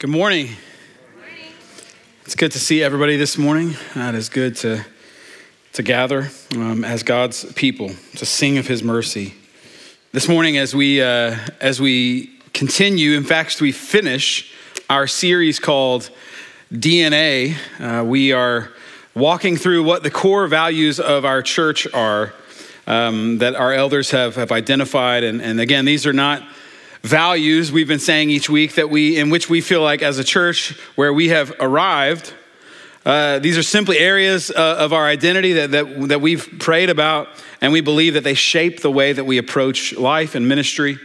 Good morning. It's good to see everybody this morning. It is good to, to gather um, as God's people to sing of His mercy. This morning, as we uh, as we continue, in fact, we finish our series called DNA. Uh, we are walking through what the core values of our church are um, that our elders have have identified, and, and again, these are not values we've been saying each week that we in which we feel like as a church where we have arrived uh, these are simply areas uh, of our identity that, that, that we've prayed about and we believe that they shape the way that we approach life and ministry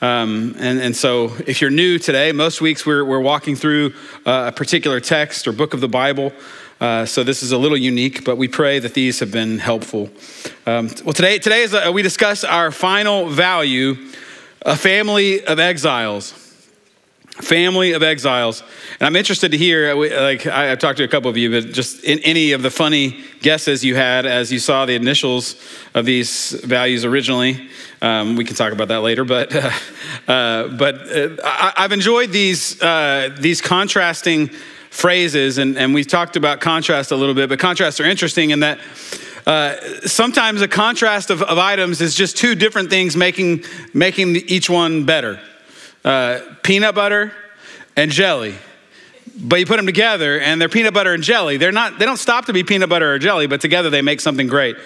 um, and, and so if you're new today most weeks we're, we're walking through uh, a particular text or book of the bible uh, so this is a little unique, but we pray that these have been helpful. Um, well, today, today is a, we discuss our final value, a family of exiles. Family of exiles. And I'm interested to hear, like, I, have talked to a couple of you, but just in any of the funny guesses you had as you saw the initials of these values originally. Um, we can talk about that later, but, uh, uh, but uh, I, have enjoyed these, uh, these contrasting phrases, and, and we've talked about contrast a little bit, but contrasts are interesting in that uh, sometimes a contrast of, of, items is just two different things making, making each one better uh, peanut butter and jelly. But you put them together and they're peanut butter and jelly. They're not, they don't stop to be peanut butter or jelly, but together they make something great.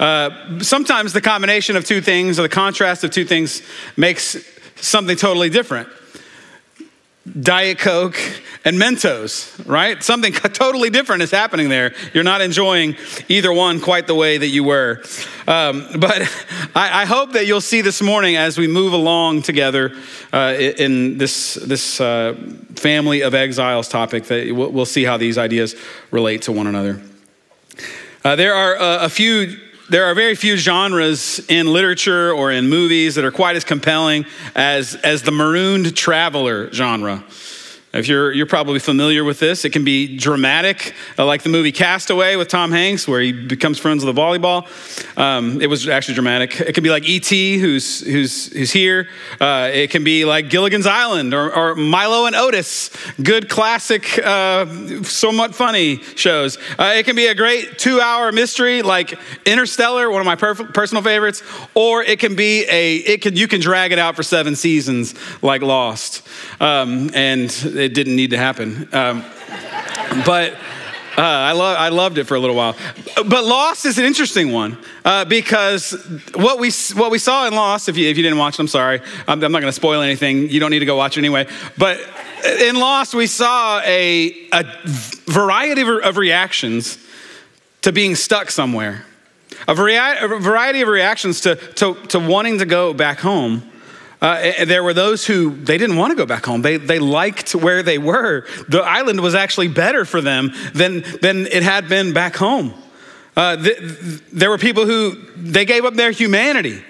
Uh, sometimes the combination of two things or the contrast of two things makes something totally different. Diet Coke and Mentos, right? Something totally different is happening there. You're not enjoying either one quite the way that you were. Um, but I, I, hope that you'll see this morning as we move along together uh, in this, this uh, family of exiles topic that we'll, see how these ideas relate to one another. Uh, there are uh, a few there are very few genres in literature or in movies that are quite as compelling as, as the marooned traveler genre. If you're, you're probably familiar with this, it can be dramatic, uh, like the movie Castaway with Tom Hanks, where he becomes friends with a volleyball. Um, it was actually dramatic. It can be like E.T., who's, who's, who's here. Uh, it can be like Gilligan's Island or, or Milo and Otis, good classic, uh, somewhat funny shows. Uh, it can be a great two hour mystery like Interstellar, one of my personal favorites, or it can be a, it can, you can drag it out for seven seasons like Lost. Um, and it didn't need to happen. Um, but uh, I, lo- I loved it for a little while. But Lost is an interesting one uh, because what we, what we saw in Lost, if you, if you didn't watch it, I'm sorry. I'm, I'm not going to spoil anything. You don't need to go watch it anyway. But in Lost, we saw a, a variety of, of reactions to being stuck somewhere, a, vari- a variety of reactions to, to, to wanting to go back home. Uh, there were those who they didn't want to go back home. They, they liked where they were. The island was actually better for them than, than it had been back home. Uh, th- there were people who they gave up their humanity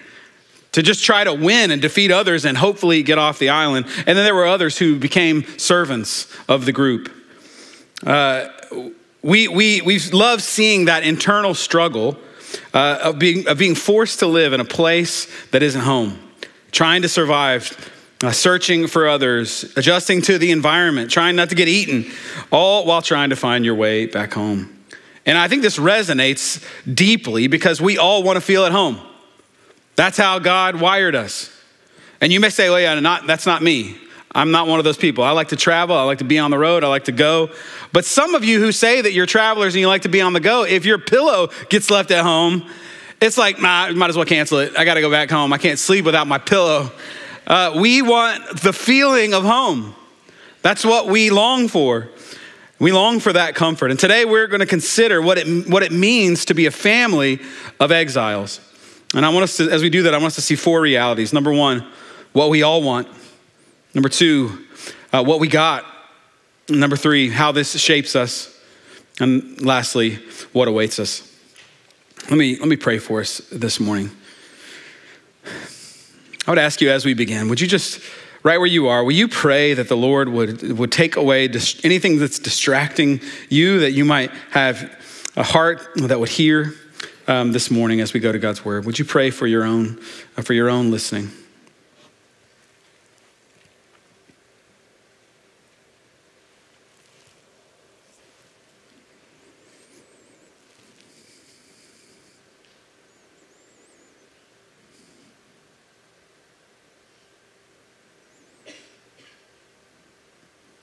to just try to win and defeat others and hopefully get off the island. And then there were others who became servants of the group. Uh, we, we, we love seeing that internal struggle uh, of, being, of being forced to live in a place that isn't home trying to survive, uh, searching for others, adjusting to the environment, trying not to get eaten, all while trying to find your way back home. And I think this resonates deeply because we all want to feel at home. That's how God wired us. And you may say, well, yeah, not, that's not me. I'm not one of those people. I like to travel. I like to be on the road. I like to go. But some of you who say that you're travelers and you like to be on the go, if your pillow gets left at home, it's like, nah, might as well cancel it. I got to go back home. I can't sleep without my pillow. Uh, we want the feeling of home. That's what we long for. We long for that comfort. And today we're going to consider what it, what it means to be a family of exiles. And I want us to, as we do that, I want us to see four realities. Number one, what we all want. Number two, uh, what we got. Number three, how this shapes us. And lastly, what awaits us. Let me, let me pray for us this morning. I would ask you as we begin, would you just, right where you are, will you pray that the Lord would, would take away dis- anything that's distracting you, that you might have a heart that would hear um, this morning as we go to God's word? Would you pray for your own, uh, for your own listening?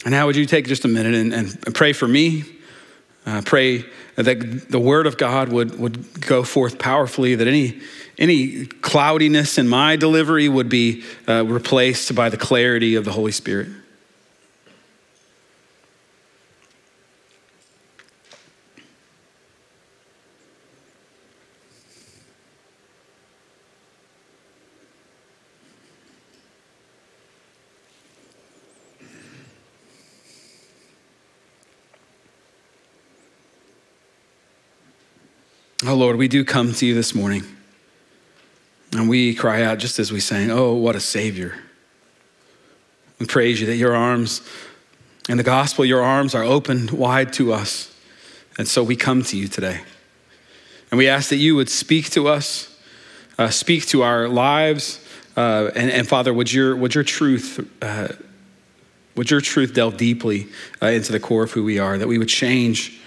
And now, would you take just a minute and, and pray for me? Uh, pray that the word of God would, would go forth powerfully, that any, any cloudiness in my delivery would be uh, replaced by the clarity of the Holy Spirit. Lord, we do come to you this morning. And we cry out just as we sang, Oh, what a Savior. We praise you that your arms, and the gospel, your arms are opened wide to us. And so we come to you today. And we ask that you would speak to us, uh, speak to our lives. Uh, and, and, Father, would your, would your truth, uh, would your truth delve deeply uh, into the core of who we are, that we would change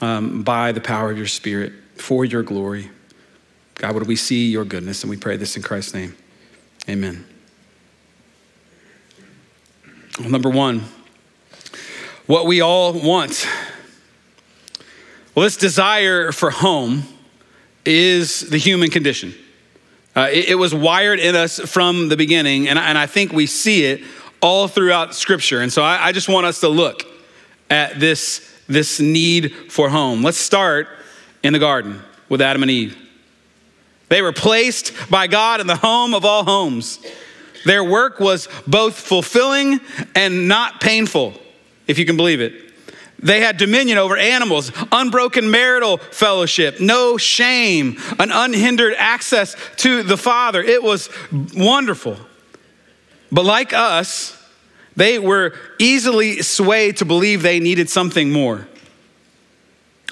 um, by the power of your Spirit for your glory. God, would we see your goodness? And we pray this in Christ's name. Amen. Well, number one, what we all want. Well, this desire for home is the human condition. Uh, it, it, was wired in us from the beginning, and, and I think we see it all throughout Scripture. And so I, I just want us to look at this, this need for home. Let's start in the garden with Adam and Eve. They were placed by God in the home of all homes. Their work was both fulfilling and not painful, if you can believe it. They had dominion over animals, unbroken marital fellowship, no shame, an unhindered access to the Father. It was wonderful. But like us, they were easily swayed to believe they needed something more.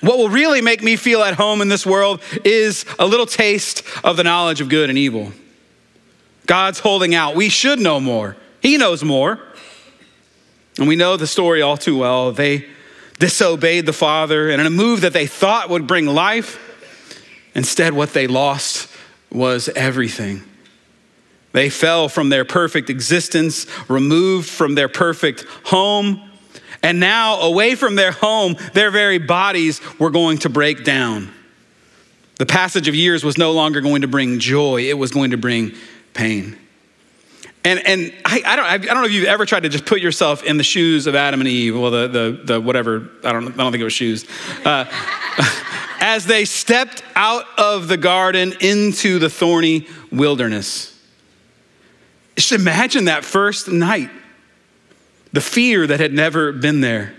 What will really make me feel at home in this world is a little taste of the knowledge of good and evil. God's holding out. We should know more. He knows more. And we know the story all too well. They disobeyed the Father, and in a move that they thought would bring life, instead, what they lost was everything. They fell from their perfect existence, removed from their perfect home, and now, away from their home, their very bodies were going to break down. The passage of years was no longer going to bring joy, it was going to bring pain. And, and I, I, don't, I don't know if you've ever tried to just put yourself in the shoes of Adam and Eve, well, the, the, the whatever, I don't, I don't think it was shoes. Uh, as they stepped out of the garden into the thorny wilderness. Just imagine that first night the fear that had never been there.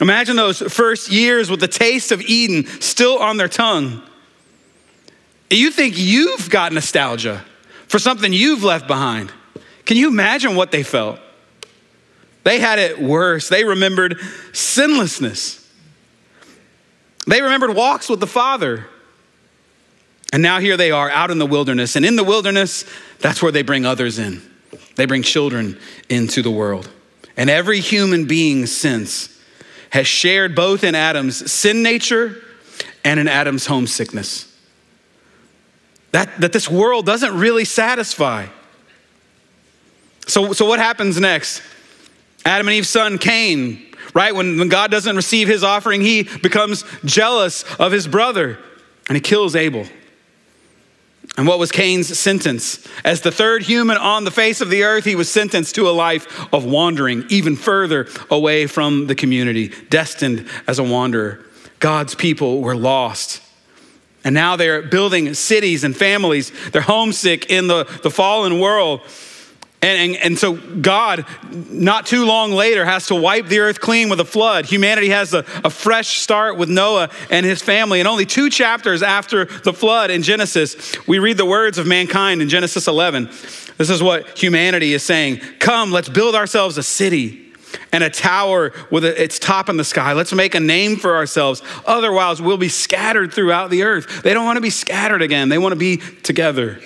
Imagine those first years with the taste of Eden still on their tongue. You think you've got nostalgia for something you've left behind. Can you imagine what they felt? They had it worse. They remembered sinlessness. They remembered walks with the Father. And now here they are out in the wilderness. And in the wilderness, that's where they bring others in. They bring children into the world. And every human being since has shared both in Adam's sin nature and in Adam's homesickness. That, that this world doesn't really satisfy. So, so what happens next? Adam and Eve's son Cain, right? When, when God doesn't receive his offering, he becomes jealous of his brother and he kills Abel. And what was Cain's sentence? As the third human on the face of the earth, he was sentenced to a life of wandering even further away from the community, destined as a wanderer. God's people were lost. And now they're building cities and families. They're homesick in the, the fallen world. And, and, and, so God, not too long later, has to wipe the earth clean with a flood. Humanity has a, a fresh start with Noah and his family. And only two chapters after the flood in Genesis, we read the words of mankind in Genesis 11. This is what humanity is saying Come, let's build ourselves a city and a tower with its top in the sky. Let's make a name for ourselves. Otherwise, we'll be scattered throughout the earth. They don't want to be scattered again, they want to be together.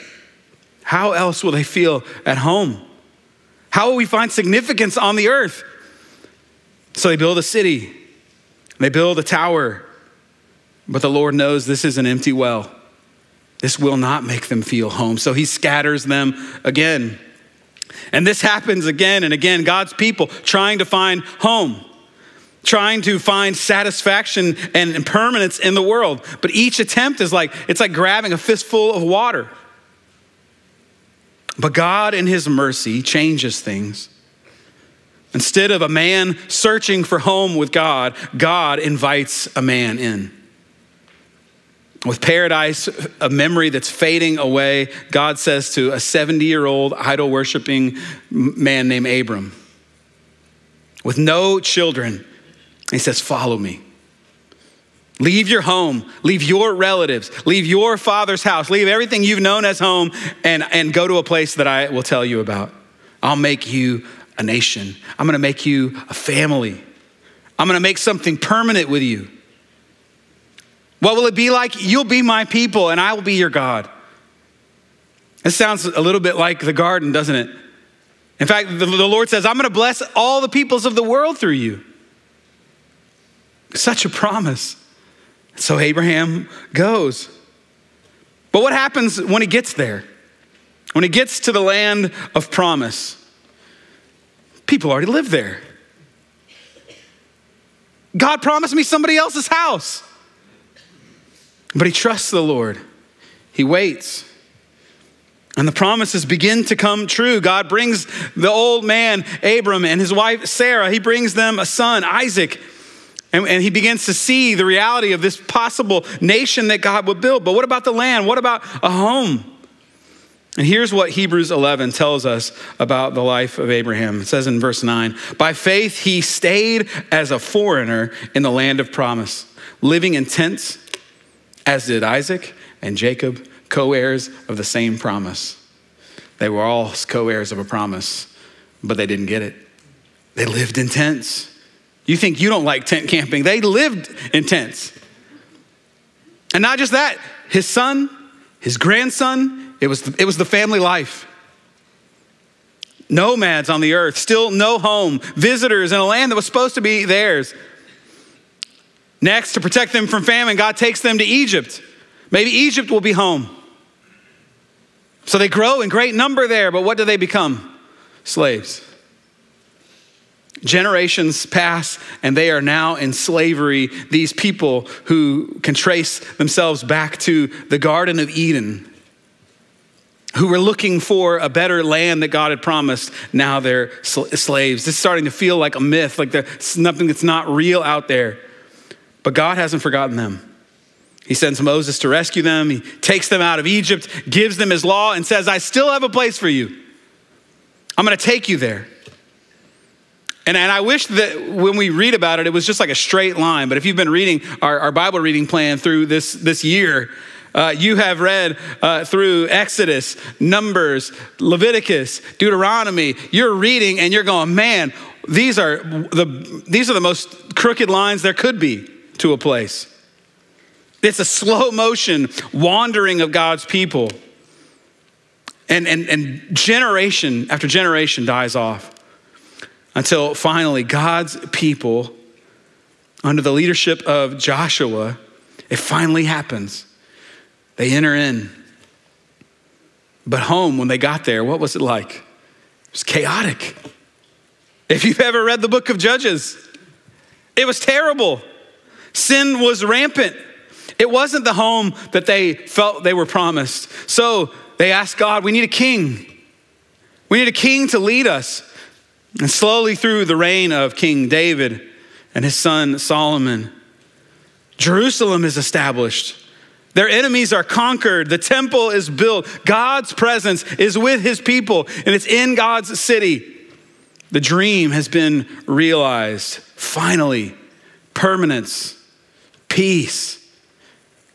How else will they feel at home? How will we find significance on the earth? So they build a city, they build a tower, but the Lord knows this is an empty well. This will not make them feel home. So he scatters them again. And this happens again and again. God's people trying to find home, trying to find satisfaction and permanence in the world. But each attempt is like, it's like grabbing a fistful of water. But God, in His mercy, changes things. Instead of a man searching for home with God, God invites a man in. With paradise, a memory that's fading away, God says to a 70 year old idol worshiping man named Abram, with no children, he says, Follow me. Leave your home, leave your relatives, leave your father's house, leave everything you've known as home, and, and go to a place that I will tell you about. I'll make you a nation. I'm gonna make you a family. I'm gonna make something permanent with you. What will it be like? You'll be my people, and I will be your God. This sounds a little bit like the garden, doesn't it? In fact, the, the Lord says, I'm gonna bless all the peoples of the world through you. Such a promise. So Abraham goes. But what happens when he gets there? When he gets to the land of promise, people already live there. God promised me somebody else's house. But he trusts the Lord. He waits. And the promises begin to come true. God brings the old man, Abram, and his wife, Sarah, he brings them a son, Isaac. And, and, he begins to see the reality of this possible nation that God would build. But what about the land? What about a home? And here's what Hebrews 11 tells us about the life of Abraham. It says in verse 9 By faith, he stayed as a foreigner in the land of promise, living in tents, as did Isaac and Jacob, co heirs of the same promise. They were all co heirs of a promise, but they didn't get it. They lived in tents. You think you don't like tent camping. They lived in tents. And not just that, his son, his grandson, it was the, it was the family life. Nomads on the earth, still no home, visitors in a land that was supposed to be theirs. Next, to protect them from famine, God takes them to Egypt. Maybe Egypt will be home. So they grow in great number there, but what do they become? Slaves. Generations pass and they are now in slavery. These people who can trace themselves back to the Garden of Eden, who were looking for a better land that God had promised, now they're sl- slaves. This is starting to feel like a myth, like there's nothing that's not real out there. But God hasn't forgotten them. He sends Moses to rescue them. He takes them out of Egypt, gives them his law, and says, I still have a place for you. I'm going to take you there. And, and I wish that when we read about it, it was just like a straight line. But if you've been reading our, our Bible reading plan through this, this year, uh, you have read uh, through Exodus, Numbers, Leviticus, Deuteronomy. You're reading and you're going, man, these are the, these are the most crooked lines there could be to a place. It's a slow motion wandering of God's people. And, and, and generation after generation dies off until finally God's people, under the leadership of Joshua, it finally happens. They enter in. But home, when they got there, what was it like? It was chaotic. If you've ever read the book of Judges, it was terrible. Sin was rampant. It wasn't the home that they felt they were promised. So they asked God, We need a king. We need a king to lead us. And slowly through the reign of King David and his son Solomon, Jerusalem is established. Their enemies are conquered. The temple is built. God's presence is with his people, and it's in God's city. The dream has been realized. Finally, permanence, peace.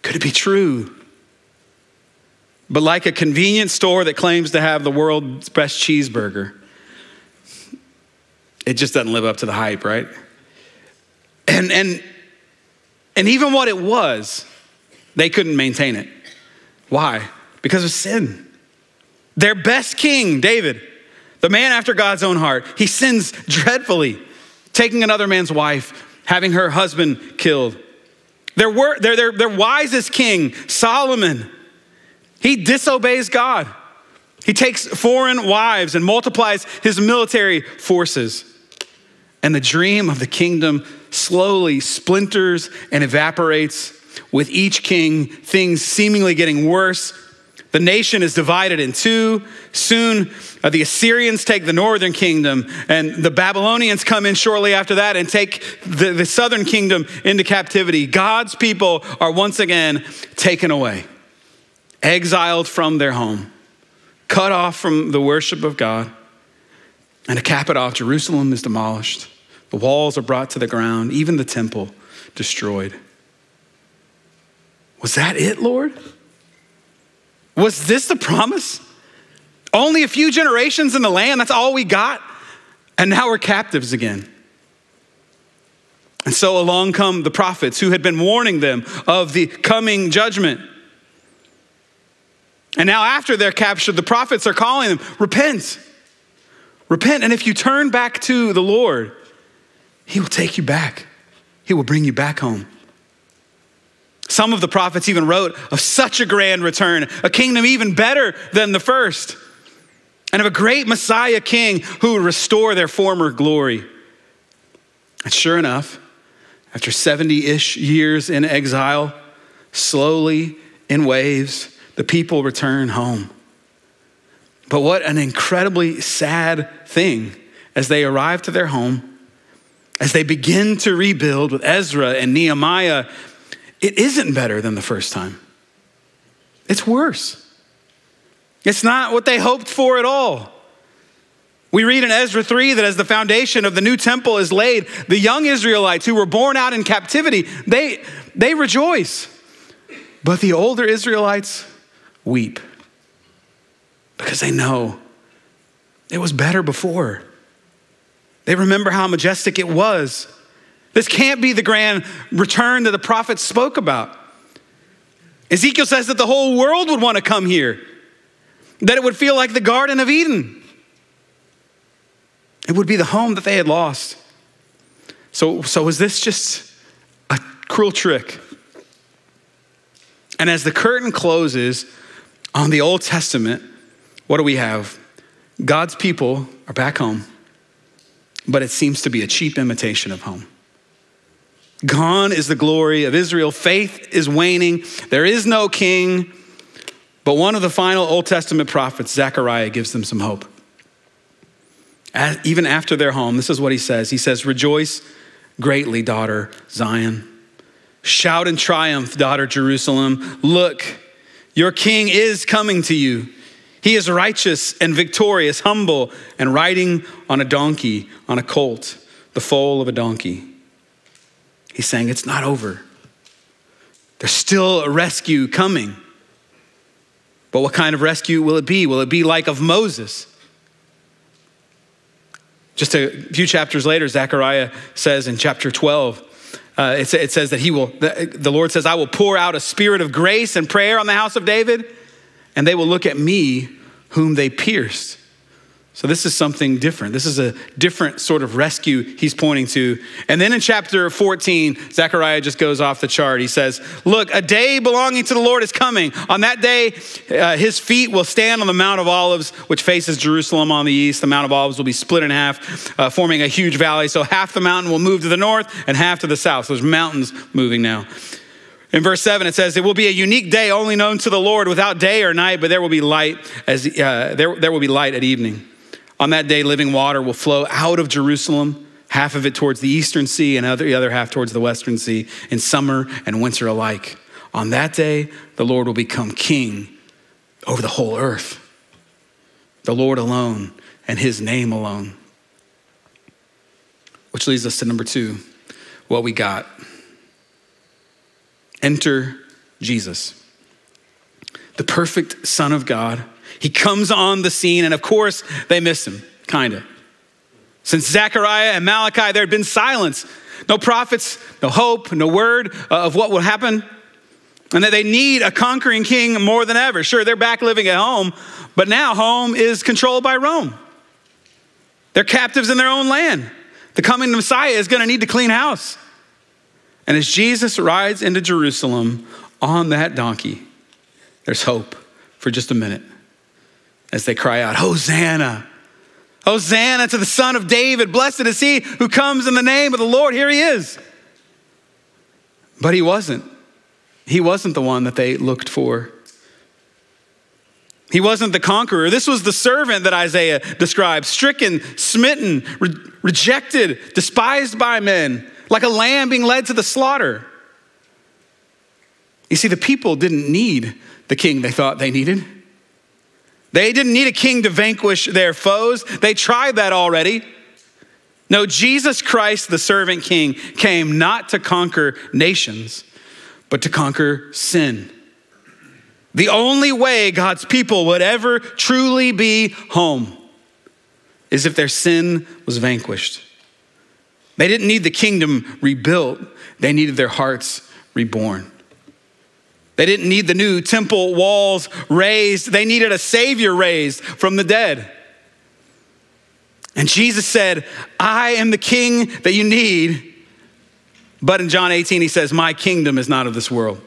Could it be true? But like a convenience store that claims to have the world's best cheeseburger, it just doesn't live up to the hype, right? And and and even what it was, they couldn't maintain it. Why? Because of sin. Their best king, David, the man after God's own heart, he sins dreadfully, taking another man's wife, having her husband killed. Their, wor- their, their, their wisest king, Solomon, he disobeys God. He takes foreign wives and multiplies his military forces. And the dream of the kingdom slowly splinters and evaporates with each king, things seemingly getting worse. The nation is divided in two. Soon, uh, the Assyrians take the northern kingdom, and the Babylonians come in shortly after that and take the, the southern kingdom into captivity. God's people are once again taken away, exiled from their home, cut off from the worship of God. And to cap it off, Jerusalem is demolished. The walls are brought to the ground, even the temple destroyed. Was that it, Lord? Was this the promise? Only a few generations in the land, that's all we got. And now we're captives again. And so along come the prophets who had been warning them of the coming judgment. And now, after they're captured, the prophets are calling them, Repent. Repent. And if you turn back to the Lord, He will take you back, He will bring you back home. Some of the prophets even wrote of such a grand return, a kingdom even better than the first, and of a great Messiah king who would restore their former glory. And sure enough, after 70 ish years in exile, slowly in waves, the people return home. But what an incredibly sad thing as they arrive to their home, as they begin to rebuild with Ezra and Nehemiah it isn't better than the first time. It's worse. It's not what they hoped for at all. We read in Ezra 3 that as the foundation of the new temple is laid, the young Israelites who were born out in captivity, they, they rejoice. But the older Israelites weep because they know it was better before. They remember how majestic it was. This can't be the grand return that the prophets spoke about. Ezekiel says that the whole world would want to come here, that it would feel like the Garden of Eden. It would be the home that they had lost. So, so was this just a cruel trick? And as the curtain closes on the Old Testament, what do we have? God's people are back home, but it seems to be a cheap imitation of home. Gone is the glory of Israel. Faith is waning. There is no king. But one of the final Old Testament prophets, Zechariah, gives them some hope. As, even after their home, this is what he says He says, Rejoice greatly, daughter Zion. Shout in triumph, daughter Jerusalem. Look, your king is coming to you. He is righteous and victorious, humble, and riding on a donkey, on a colt, the foal of a donkey. He's saying it's not over. There's still a rescue coming. But what kind of rescue will it be? Will it be like of Moses? Just a few chapters later, Zechariah says in chapter 12, uh, it, it, says that he will, the, the Lord says, I will pour out a spirit of grace and prayer on the house of David, and they will look at me whom they pierced. So, this is something different. This is a different sort of rescue he's pointing to. And then in chapter 14, Zechariah just goes off the chart. He says, Look, a day belonging to the Lord is coming. On that day, uh, his feet will stand on the Mount of Olives, which faces Jerusalem on the east. The Mount of Olives will be split in half, uh, forming a huge valley. So, half the mountain will move to the north and half to the south. So, there's mountains moving now. In verse 7, it says, It will be a unique day only known to the Lord without day or night, but there will be light as uh, there, there will be light at evening. On that day, living water will flow out of Jerusalem, half of it towards the eastern sea and other, the other half towards the western sea, in summer and winter alike. On that day, the Lord will become king over the whole earth. The Lord alone and his name alone. Which leads us to number two what we got. Enter Jesus, the perfect Son of God he comes on the scene, and of course, they miss him, kind of. Since Zechariah and Malachi, there had been silence. No prophets, no hope, no word uh, of what would happen. And that they need a conquering king more than ever. Sure, they're back living at home, but now home is controlled by Rome. They're captives in their own land. The coming Messiah is going to need to clean house. And as Jesus rides into Jerusalem on that donkey, there's hope for just a minute as they cry out, Hosanna! Hosanna to the Son of David. Blessed is he who comes in the name of the Lord. Here he is. But he wasn't. He wasn't the one that they looked for. He wasn't the conqueror. This was the servant that Isaiah describes stricken, smitten, re- rejected, despised by men, like a lamb being led to the slaughter. You see, the people didn't need the king they thought they needed. They didn't need a king to vanquish their foes. They tried that already. No, Jesus Christ, the servant king, came not to conquer nations, but to conquer sin. The only way God's people would ever truly be home is if their sin was vanquished. They didn't need the kingdom rebuilt, they needed their hearts reborn. They didn't need the new temple walls raised, they needed a savior raised from the dead. And Jesus said, I am the king that you need. But in John 18, he says, My kingdom is not of this world.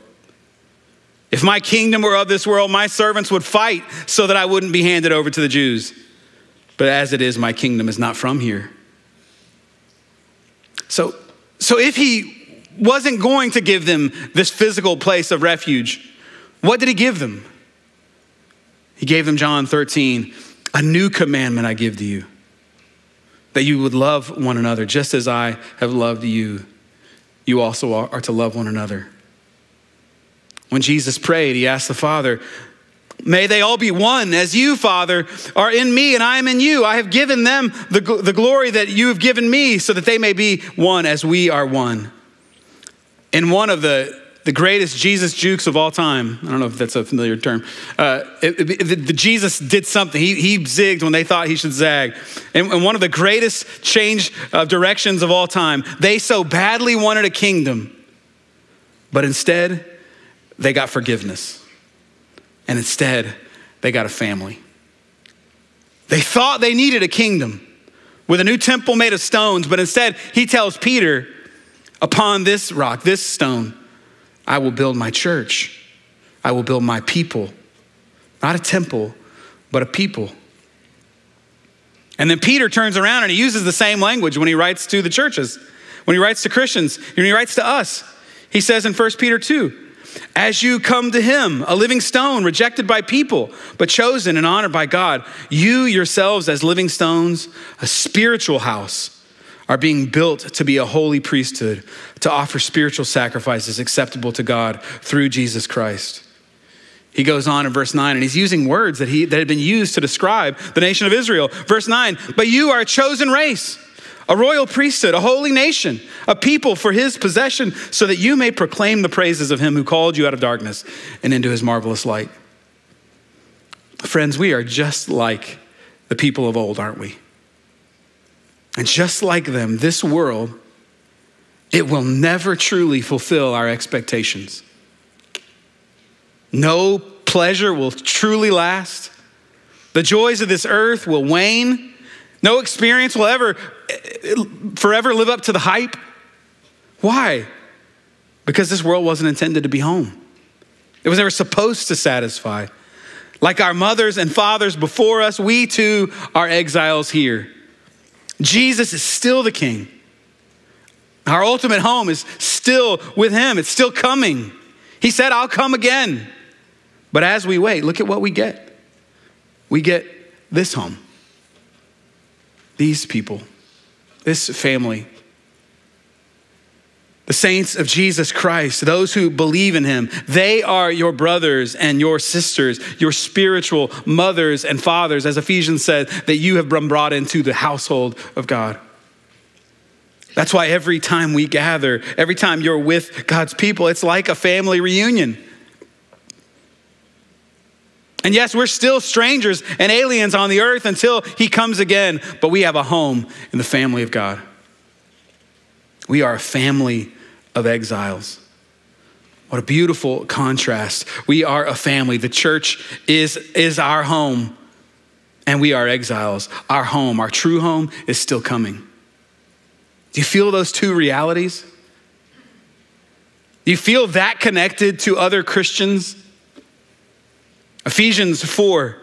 If my kingdom were of this world, my servants would fight so that I wouldn't be handed over to the Jews. But as it is, my kingdom is not from here. So, so if he wasn't going to give them this physical place of refuge. What did he give them? He gave them, John 13, a new commandment I give to you that you would love one another just as I have loved you. You also are to love one another. When Jesus prayed, he asked the Father, May they all be one, as you, Father, are in me and I am in you. I have given them the, the glory that you have given me, so that they may be one as we are one in one of the, the greatest Jesus jukes of all time, I don't know if that's a familiar term, uh, it, it, the, the Jesus did something. He, he zigged when they thought he should zag. And, and one of the greatest change of directions of all time, they so badly wanted a kingdom, but instead, they got forgiveness. And instead, they got a family. They thought they needed a kingdom with a new temple made of stones, but instead, he tells Peter, Upon this rock, this stone, I will build my church. I will build my people. Not a temple, but a people. And then Peter turns around and he uses the same language when he writes to the churches, when he writes to Christians, when he writes to us. He says in 1 Peter 2, as you come to him, a living stone, rejected by people, but chosen and honored by God, you yourselves, as living stones, a spiritual house are being built to be a holy priesthood, to offer spiritual sacrifices acceptable to God through Jesus Christ. He goes on in verse 9 and he's using words that, he, that had been used to describe the nation of Israel. Verse 9, but you are a chosen race, a royal priesthood, a holy nation, a people for his possession, so that you may proclaim the praises of him who called you out of darkness and into his marvelous light. Friends, we are just like the people of old, aren't we? And just like them, this world, it will never truly fulfill our expectations. No pleasure will truly last. The joys of this earth will wane. No experience will ever forever live up to the hype. Why? Because this world wasn't intended to be home. It was never supposed to satisfy. Like our mothers and fathers before us, we too are exiles here. Jesus is still the king. Our ultimate home is still with him, it's still coming. He said, I'll come again. But as we wait, look at what we get. We get this home, these people, this family the saints of Jesus Christ, those who believe in him, they are your brothers and your sisters, your spiritual mothers and fathers, as Ephesians said, that you have been brought into the household of God. That's why every time we gather, every time you're with God's people, it's like a family reunion. And yes, we're still strangers and aliens on the earth until He comes again, but we have a home in the family of God. We are a family of exiles. What a beautiful contrast. We are a family. The church is, is our home, and we are exiles. Our home, our true home, is still coming. Do you feel those two realities? Do you feel that connected to other Christians? Ephesians 4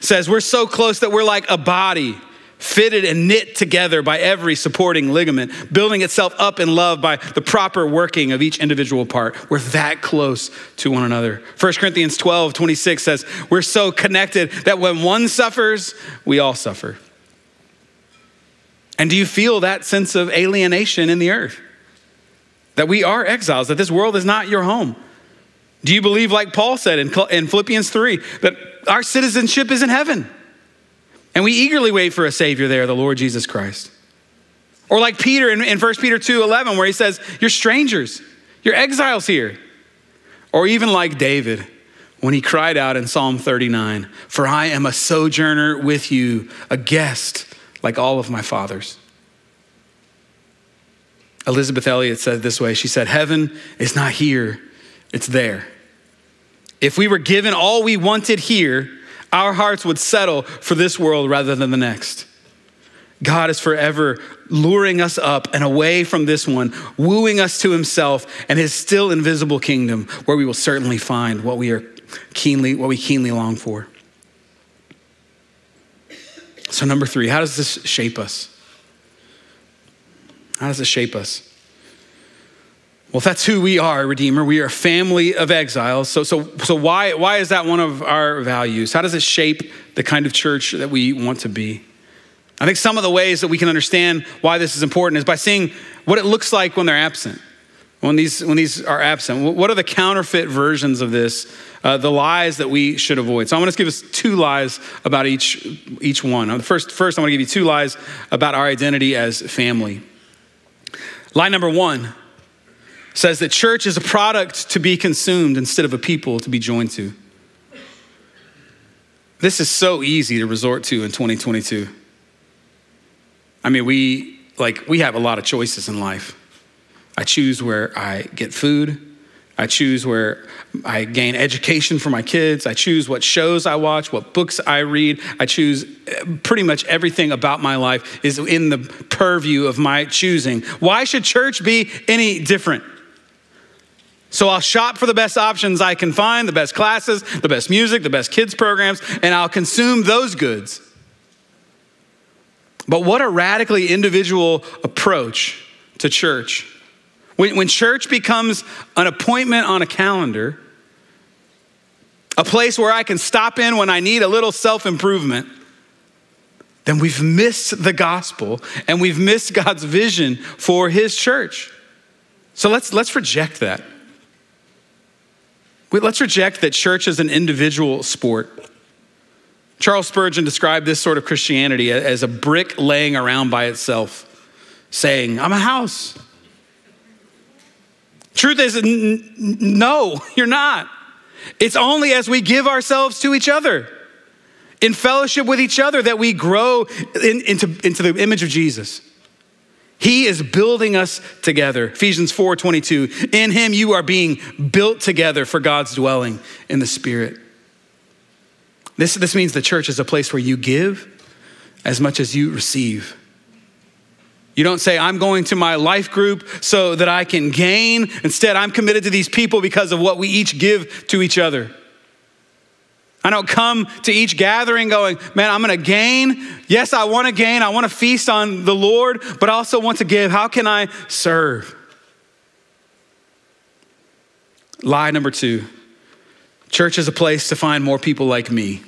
says we're so close that we're like a body fitted and knit together by every supporting ligament, building itself up in love by the proper working of each individual part. We're that close to one another. 1 Corinthians 12, 26 says, We're so connected that when one suffers, we all suffer. And do you feel that sense of alienation in the earth? That we are exiles, that this world is not your home. Do you believe, like Paul said in in Philippians 3, that our citizenship is in heaven? And we eagerly wait for a Savior there, the Lord Jesus Christ. Or like Peter in, in 1 Peter 2 11, where he says, You're strangers, you're exiles here. Or even like David, when he cried out in Psalm 39, For I am a sojourner with you, a guest like all of my fathers. Elisabeth Elliot said this way She said, Heaven is not here, it's there. If we were given all we wanted here, our hearts would settle for this world rather than the next. God is forever luring us up and away from this one, wooing us to himself and his still invisible kingdom, where we will certainly find what we are keenly, what we keenly long for. So, number three, how does this shape us? How does it shape us? Well, that's who we are, Redeemer. We are a family of exiles. So, so, so why, why is that one of our values? How does it shape the kind of church that we want to be? I think some of the ways that we can understand why this is important is by seeing what it looks like when they're absent. When these, when these are absent, what are the counterfeit versions of this, uh, the lies that we should avoid? So I'm going to give us two lies about each, each one. First, first, I'm going to give you two lies about our identity as family. Lie number one says that church is a product to be consumed instead of a people to be joined to. This is so easy to resort to in 2022. I mean, we like we have a lot of choices in life. I choose where I get food. I choose where I gain education for my kids. I choose what shows I watch, what books I read. I choose eh, pretty much everything about my life is in the purview of my choosing. Why should church be any different? So I'll shop for the best options I can find, the best classes, the best music, the best kids programs, and I'll consume those goods. But what a radically individual approach to church. When, when church becomes an appointment on a calendar, a place where I can stop in when I need a little self improvement, then we've missed the gospel and we've missed God's vision for his church. So let's, let's reject that. Let's reject that church is an individual sport. Charles Spurgeon described this sort of Christianity as a brick laying around by itself, saying, I'm a house. Truth is, n- no, you're not. It's only as we give ourselves to each other, in fellowship with each other, that we grow in, into, into the image of Jesus. He is building us together. Ephesians 4 22. In him you are being built together for God's dwelling in the Spirit. This, this means the church is a place where you give as much as you receive. You don't say, I'm going to my life group so that I can gain. Instead, I'm committed to these people because of what we each give to each other. I don't come to each gathering going, man, I'm going to gain. Yes, I want to gain. I want to feast on the Lord, but I also want to give. How can I serve? Lie number two church is a place to find more people like me.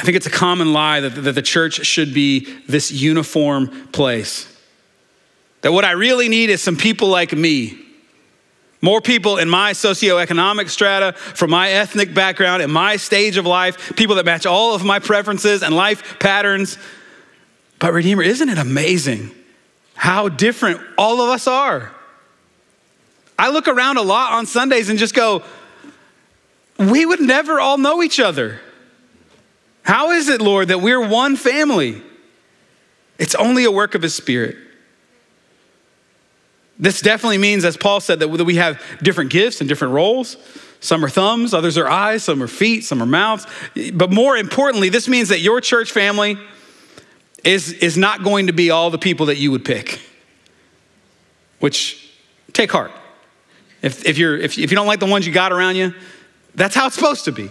I think it's a common lie that, that the church should be this uniform place. That what I really need is some people like me more people in my socioeconomic strata, from my ethnic background, in my stage of life, people that match all of my preferences and life patterns. But, Redeemer, isn't it amazing how different all of us are? I look around a lot on Sundays and just go, we would never all know each other. How is it, Lord, that we're one family? It's only a work of His Spirit. This definitely means, as Paul said, that we have different gifts and different roles. Some are thumbs, others are eyes, some are feet, some are mouths. But more importantly, this means that your church family is, is not going to be all the people that you would pick, which take heart. If, if, you're, if, if you don't like the ones you got around you, that's how it's supposed to be.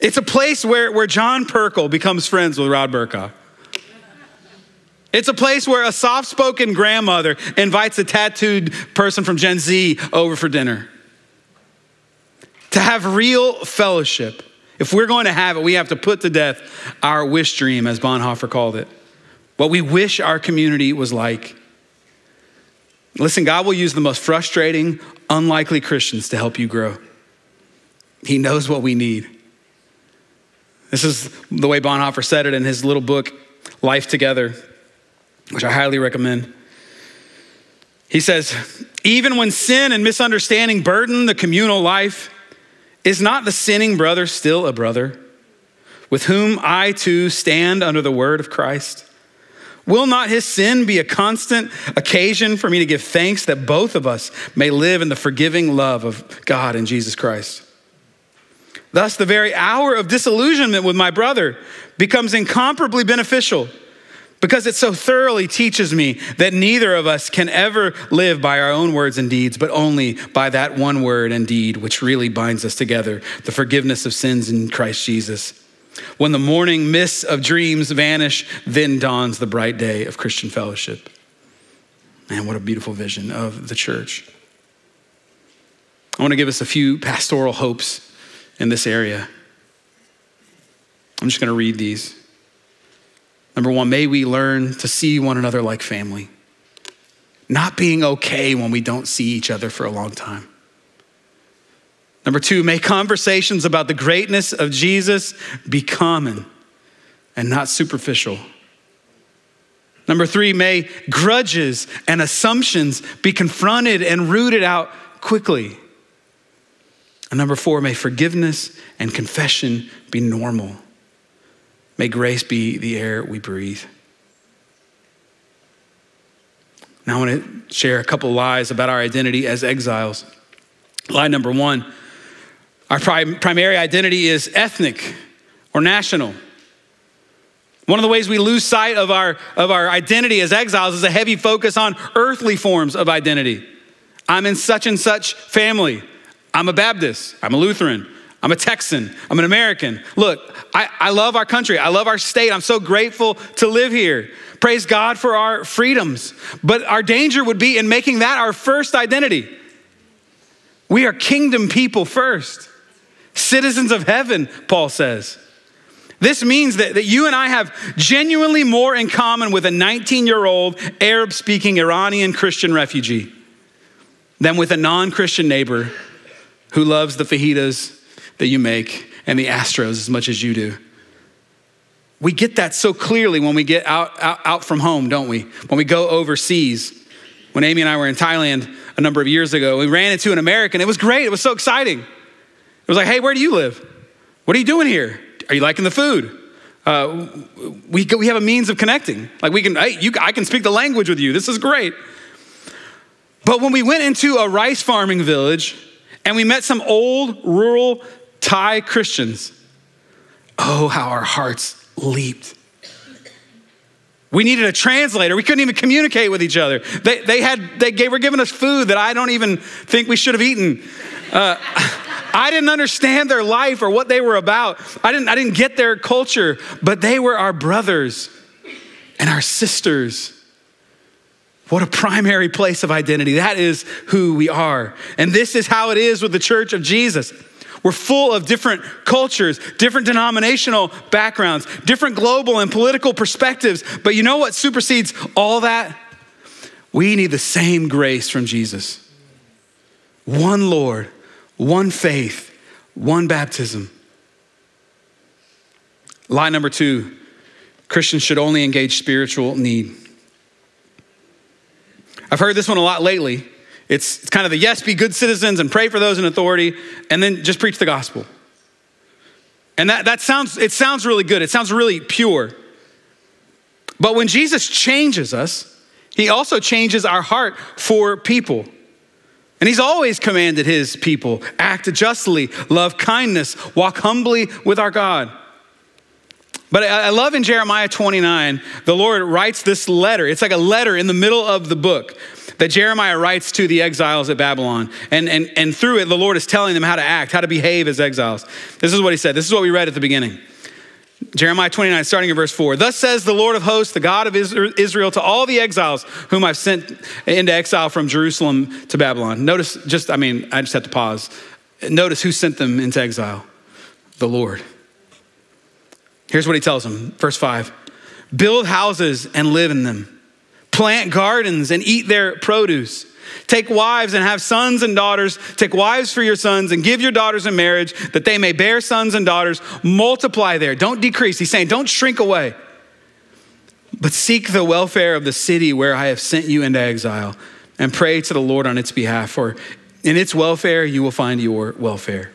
It's a place where, where John Perkle becomes friends with Rod Burkoff. It's a place where a soft spoken grandmother invites a tattooed person from Gen Z over for dinner. To have real fellowship, if we're going to have it, we have to put to death our wish dream, as Bonhoeffer called it. What we wish our community was like. Listen, God will use the most frustrating, unlikely Christians to help you grow. He knows what we need. This is the way Bonhoeffer said it in his little book, Life Together, which I highly recommend. He says, even when sin and misunderstanding burden the communal life, is not the sinning brother still a brother with whom I too stand under the word of Christ? Will not his sin be a constant occasion for me to give thanks that both of us may live in the forgiving love of God and Jesus Christ? Thus, the very hour of disillusionment with my brother becomes incomparably beneficial because it so thoroughly teaches me that neither of us can ever live by our own words and deeds, but only by that one word and deed which really binds us together the forgiveness of sins in Christ Jesus. When the morning mists of dreams vanish, then dawns the bright day of Christian fellowship. Man, what a beautiful vision of the church. I want to give us a few pastoral hopes in this area. I'm just going to read these. Number one, may we learn to see one another like family, not being okay when we don't see each other for a long time. Number two, may conversations about the greatness of Jesus be common and not superficial. Number three, may grudges and assumptions be confronted and rooted out quickly. And number four, may forgiveness and confession be normal. May grace be the air we breathe. Now, I want to share a couple lies about our identity as exiles. Lie number one our prim- primary identity is ethnic or national. One of the ways we lose sight of our, of our identity as exiles is a heavy focus on earthly forms of identity. I'm in such and such family. I'm a Baptist. I'm a Lutheran. I'm a Texan. I'm an American. Look, I, I love our country. I love our state. I'm so grateful to live here. Praise God for our freedoms. But our danger would be in making that our first identity. We are kingdom people first, citizens of heaven, Paul says. This means that, that you and I have genuinely more in common with a 19 year old Arab speaking Iranian Christian refugee than with a non Christian neighbor who loves the fajitas that you make and the Astros as much as you do. We get that so clearly when we get out, out, out from home, don't we? When we go overseas. When Amy and I were in Thailand a number of years ago, we ran into an American. It was great. It was so exciting. It was like, hey, where do you live? What are you doing here? Are you liking the food? Uh, we, we have a means of connecting. Like we can, hey, you, I can speak the language with you. This is great. But when we went into a rice farming village, and we met some old rural Thai Christians. Oh, how our hearts leaped. We needed a translator. We couldn't even communicate with each other. They, they, had, they gave, were giving us food that I don't even think we should have eaten. Uh, I didn't understand their life or what they were about. I didn't, I didn't get their culture, but they were our brothers and our sisters. What a primary place of identity. That is who we are. And this is how it is with the church of Jesus. We're full of different cultures, different denominational backgrounds, different global and political perspectives. But you know what supersedes all that? We need the same grace from Jesus one Lord, one faith, one baptism. Lie number two Christians should only engage spiritual need. I've heard this one a lot lately. It's, it's kind of the yes, be good citizens and pray for those in authority, and then just preach the gospel. And that, that sounds, it sounds really good. It sounds really pure. But when Jesus changes us, he also changes our heart for people. And he's always commanded his people act justly, love kindness, walk humbly with our God. But I love in Jeremiah 29, the Lord writes this letter. It's like a letter in the middle of the book that Jeremiah writes to the exiles at Babylon. And, and, and through it, the Lord is telling them how to act, how to behave as exiles. This is what he said. This is what we read at the beginning. Jeremiah 29, starting in verse 4. Thus says the Lord of hosts, the God of Israel, to all the exiles whom I've sent into exile from Jerusalem to Babylon. Notice, just, I mean, I just have to pause. Notice who sent them into exile the Lord. Here's what he tells them, verse 5 Build houses and live in them, plant gardens and eat their produce. Take wives and have sons and daughters. Take wives for your sons and give your daughters in marriage that they may bear sons and daughters. Multiply there. Don't decrease. He's saying, don't shrink away. But seek the welfare of the city where I have sent you into exile and pray to the Lord on its behalf. For in its welfare, you will find your welfare.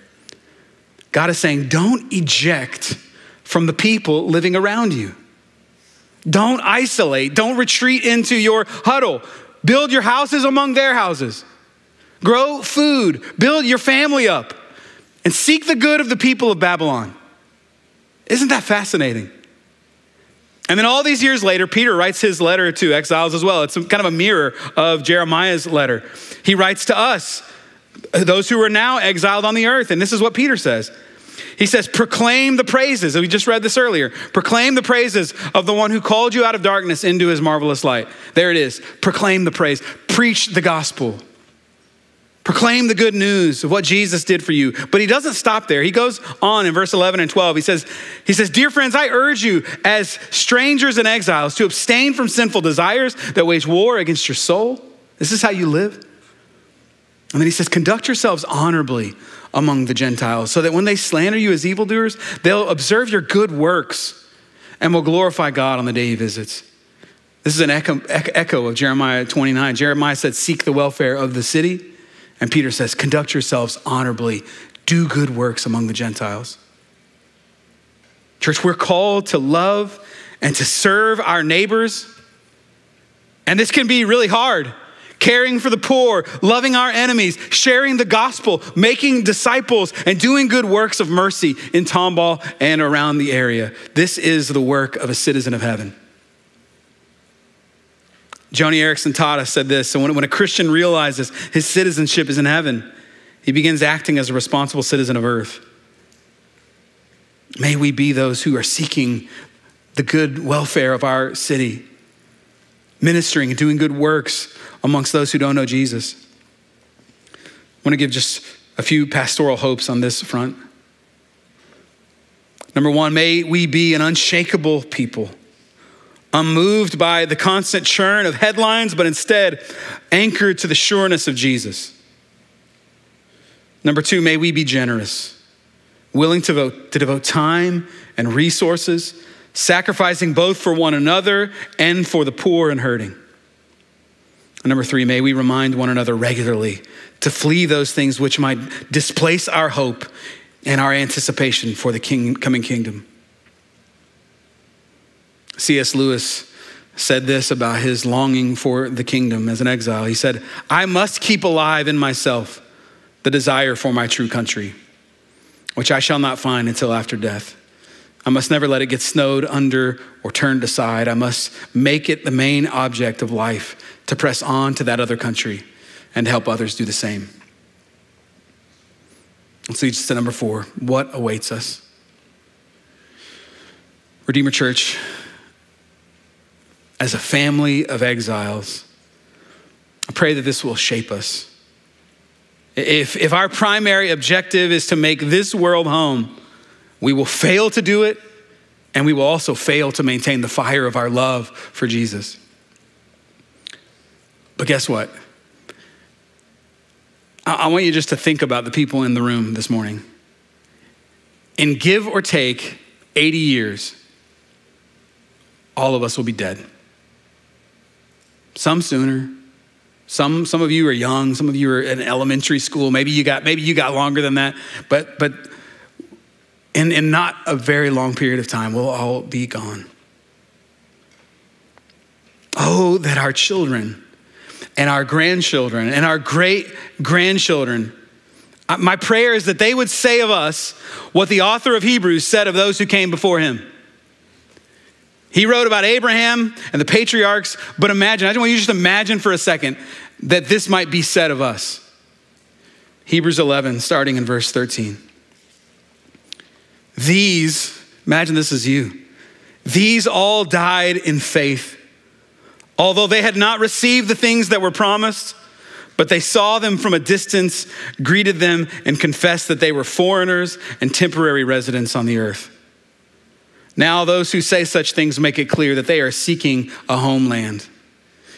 God is saying, don't eject from the people living around you. Don't isolate. Don't retreat into your huddle. Build your houses among their houses. Grow food. Build your family up. And seek the good of the people of Babylon. Isn't that fascinating? And then all these years later, Peter writes his letter to exiles as well. It's kind of a mirror of Jeremiah's letter. He writes to us, those who are now exiled on the earth. And this is what Peter says he says, proclaim the praises. We just read this earlier. Proclaim the praises of the one who called you out of darkness into his marvelous light. There it is. Proclaim the praise. Preach the gospel. Proclaim the good news of what Jesus did for you. But he doesn't stop there. He goes on in verse 11 and 12. He says, he says, Dear friends, I urge you as strangers and exiles to abstain from sinful desires that wage war against your soul. This is how you live. And then he says, Conduct yourselves honorably among the Gentiles, so that when they slander you as evildoers, they'll observe your good works and will glorify God on the day he visits. This is an echo, echo of Jeremiah 29. Jeremiah said, Seek the welfare of the city. And Peter says, Conduct yourselves honorably, do good works among the Gentiles. Church, we're called to love and to serve our neighbors. And this can be really hard caring for the poor, loving our enemies, sharing the gospel, making disciples, and doing good works of mercy in Tomball and around the area. This is the work of a citizen of heaven. Joni Eareckson Tada said this so when, when a Christian realizes his citizenship is in heaven, he begins acting as a responsible citizen of earth. May we be those who are seeking the good welfare of our city, ministering and doing good works amongst those who don't know Jesus. I want to give just a few pastoral hopes on this front. Number one, may we be an unshakable people, unmoved by the constant churn of headlines, but instead anchored to the sureness of Jesus. Number two, may we be generous, willing to, vote, to devote time and resources, sacrificing both for one another and for the poor and hurting. Number three, may we remind one another regularly to flee those things which might displace our hope and our anticipation for the king, coming kingdom. C.S. Lewis said this about his longing for the kingdom as an exile. He said, I must keep alive in myself the desire for my true country, which I shall not find until after death. I must never let it get snowed under or turned aside. I must make it the main object of life to press on to that other country and help others do the same. Let's lead us to number four what awaits us? Redeemer Church, as a family of exiles, I pray that this will shape us. If, if our primary objective is to make this world home, we will fail to do it, and we will also fail to maintain the fire of our love for Jesus. But guess what? I want you just to think about the people in the room this morning. In give or take 80 years, all of us will be dead. Some sooner. Some, some of you are young, some of you are in elementary school. Maybe you got, maybe you got longer than that. But, but in, in not a very long period of time, we'll all be gone. Oh, that our children and our grandchildren and our great grandchildren. Uh, my prayer is that they would say of us what the author of Hebrews said of those who came before him. He wrote about Abraham and the patriarchs, but imagine, I just want you to just imagine for a second that this might be said of us. Hebrews 11, starting in verse 13. These, imagine this is you, these all died in faith, although they had not received the things that were promised. But they saw them from a distance, greeted them, and confessed that they were foreigners and temporary residents on the earth. Now, those who say such things make it clear that they are seeking a homeland.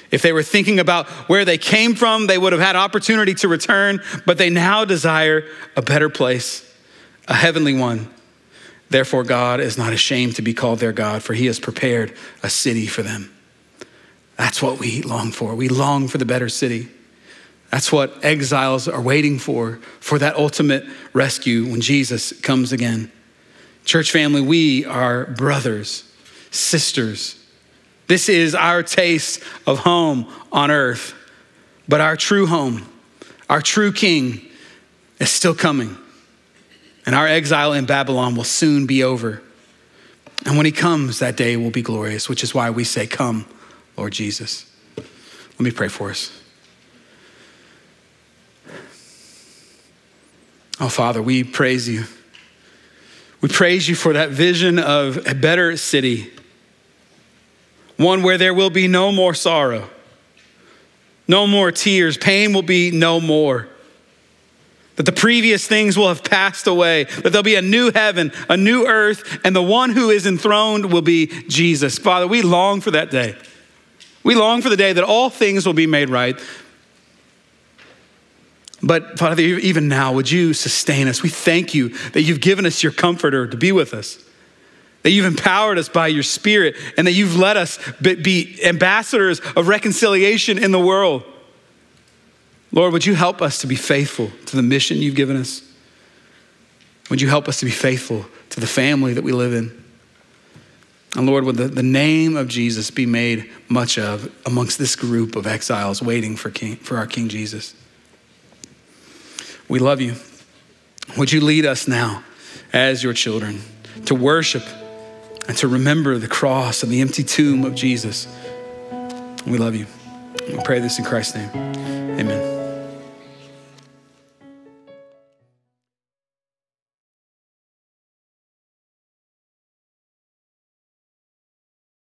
If they were thinking about where they came from, they would have had opportunity to return, but they now desire a better place, a heavenly one. Therefore, God is not ashamed to be called their God, for he has prepared a city for them. That's what we long for. We long for the better city. That's what exiles are waiting for, for that ultimate rescue when Jesus comes again. Church family, we are brothers, sisters. This is our taste of home on earth. But our true home, our true king, is still coming. And our exile in Babylon will soon be over. And when he comes, that day will be glorious, which is why we say, Come, Lord Jesus. Let me pray for us. Oh, Father, we praise you. We praise you for that vision of a better city, one where there will be no more sorrow, no more tears, pain will be no more. That the previous things will have passed away, that there'll be a new heaven, a new earth, and the one who is enthroned will be Jesus. Father, we long for that day. We long for the day that all things will be made right, but Father, even now, would you sustain us? We thank you that you've given us your comforter to be with us, that you've empowered us by your spirit, and that you've let us be ambassadors of reconciliation in the world. Lord, would you help us to be faithful to the mission you've given us? Would you help us to be faithful to the family that we live in? And Lord, would the, the name of Jesus be made much of amongst this group of exiles waiting for, King, for our King Jesus? We love you. Would you lead us now as your children to worship and to remember the cross and the empty tomb of Jesus? We love you. We pray this in Christ's name.